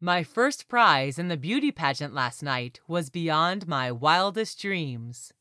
My first prize in the beauty pageant last night was beyond my wildest dreams.